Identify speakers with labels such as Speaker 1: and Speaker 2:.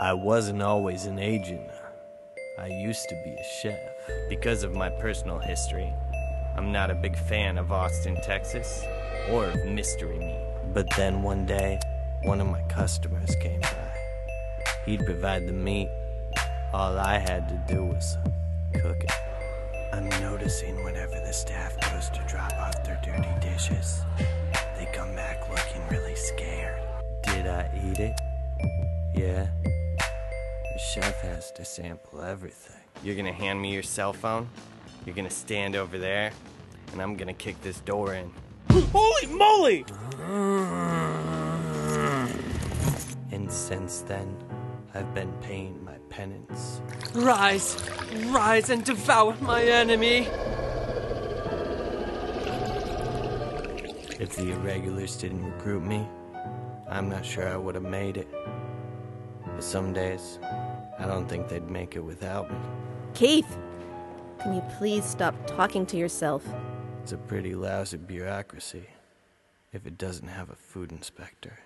Speaker 1: I wasn't always an agent. I used to be a chef. Because of my personal history, I'm not a big fan of Austin, Texas, or of mystery meat. But then one day, one of my customers came by. He'd provide the meat. All I had to do was cook it. I'm noticing whenever the staff goes to drop off their dirty dishes, they come back looking really scared. Did I eat it? Yeah. The chef has to sample everything. You're gonna hand me your cell phone, you're gonna stand over there, and I'm gonna kick this door in.
Speaker 2: Holy moly!
Speaker 1: And since then, I've been paying my penance.
Speaker 2: Rise, rise and devour my enemy!
Speaker 1: If the irregulars didn't recruit me, I'm not sure I would have made it. But some days, I don't think they'd make it without me.
Speaker 3: Keith, can you please stop talking to yourself?
Speaker 1: It's a pretty lousy bureaucracy if it doesn't have a food inspector.